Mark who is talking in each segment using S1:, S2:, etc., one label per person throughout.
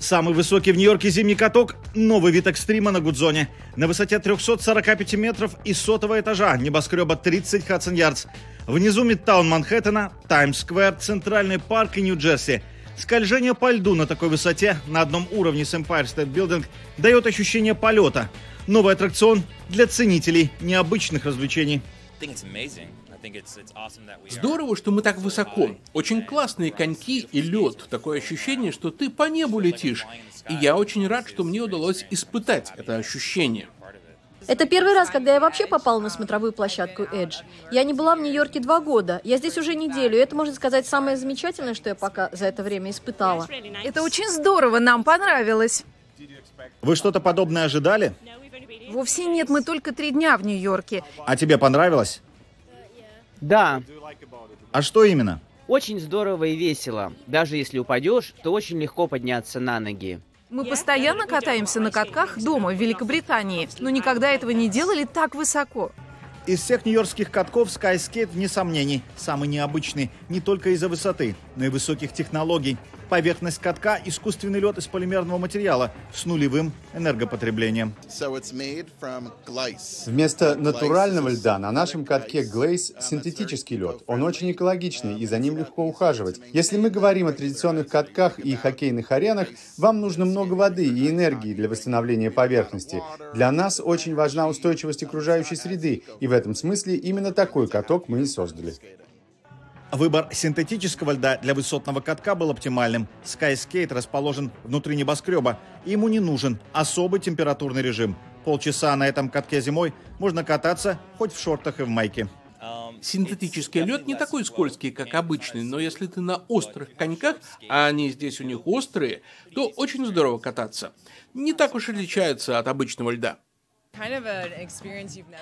S1: Самый высокий в Нью-Йорке зимний каток – новый вид экстрима на Гудзоне. На высоте 345 метров и сотого этажа небоскреба 30 Хадсон Ярдс. Внизу Мидтаун Манхэттена, Таймс-сквер, Центральный парк и Нью-Джерси. Скольжение по льду на такой высоте на одном уровне с Empire State Building дает ощущение полета. Новый аттракцион для ценителей необычных развлечений.
S2: Здорово, что мы так высоко. Очень классные коньки и лед. Такое ощущение, что ты по небу летишь. И я очень рад, что мне удалось испытать это ощущение.
S3: Это первый раз, когда я вообще попала на смотровую площадку Edge. Я не была в Нью-Йорке два года. Я здесь уже неделю. И это, можно сказать, самое замечательное, что я пока за это время испытала.
S4: Это очень здорово, нам понравилось.
S1: Вы что-то подобное ожидали?
S4: Вовсе нет, мы только три дня в Нью-Йорке.
S1: А тебе понравилось?
S5: Да,
S1: А что именно?
S5: очень здорово и весело. Даже если упадешь, то очень легко подняться на ноги.
S4: Мы постоянно катаемся на катках дома в Великобритании, но никогда этого не делали так высоко.
S1: Из всех нью-йоркских катков Skyscape, вне сомнений, самый необычный не только из-за высоты, но и высоких технологий. Поверхность катка – искусственный лед из полимерного материала с нулевым энергопотреблением.
S6: Вместо натурального льда на нашем катке Глейс синтетический лед. Он очень экологичный, и за ним легко ухаживать. Если мы говорим о традиционных катках и хоккейных аренах, вам нужно много воды и энергии для восстановления поверхности. Для нас очень важна устойчивость окружающей среды, и в этом смысле именно такой каток мы и создали.
S1: Выбор синтетического льда для высотного катка был оптимальным. Skyscape расположен внутри небоскреба, и ему не нужен особый температурный режим. Полчаса на этом катке зимой можно кататься хоть в шортах и в майке.
S2: Синтетический лед не такой скользкий, как обычный, но если ты на острых коньках, а они здесь у них острые, то очень здорово кататься. Не так уж и отличаются от обычного льда.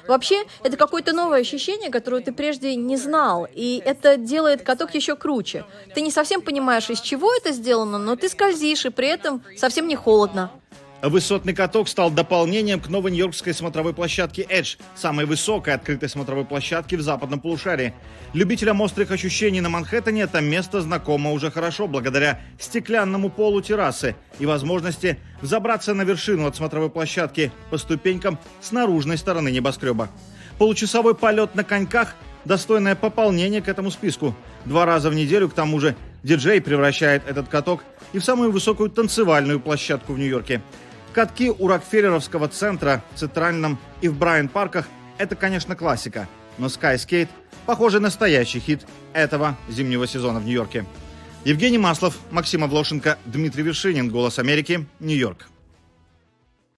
S3: Вообще, это какое-то новое ощущение, которое ты прежде не знал, и это делает каток еще круче. Ты не совсем понимаешь, из чего это сделано, но ты скользишь, и при этом совсем не холодно.
S1: Высотный каток стал дополнением к новой нью-йоркской смотровой площадке Edge, самой высокой открытой смотровой площадке в западном полушарии. Любителям острых ощущений на Манхэттене это место знакомо уже хорошо благодаря стеклянному полу террасы и возможности взобраться на вершину от смотровой площадки по ступенькам с наружной стороны небоскреба. Получасовой полет на коньках – достойное пополнение к этому списку. Два раза в неделю, к тому же, диджей превращает этот каток и в самую высокую танцевальную площадку в Нью-Йорке. Катки у Рокфеллеровского центра в Центральном и в Брайан-парках – это, конечно, классика. Но Skyscape – похоже, настоящий хит этого зимнего сезона в Нью-Йорке. Евгений Маслов, Максим Авлошенко, Дмитрий Вершинин, «Голос Америки», Нью-Йорк.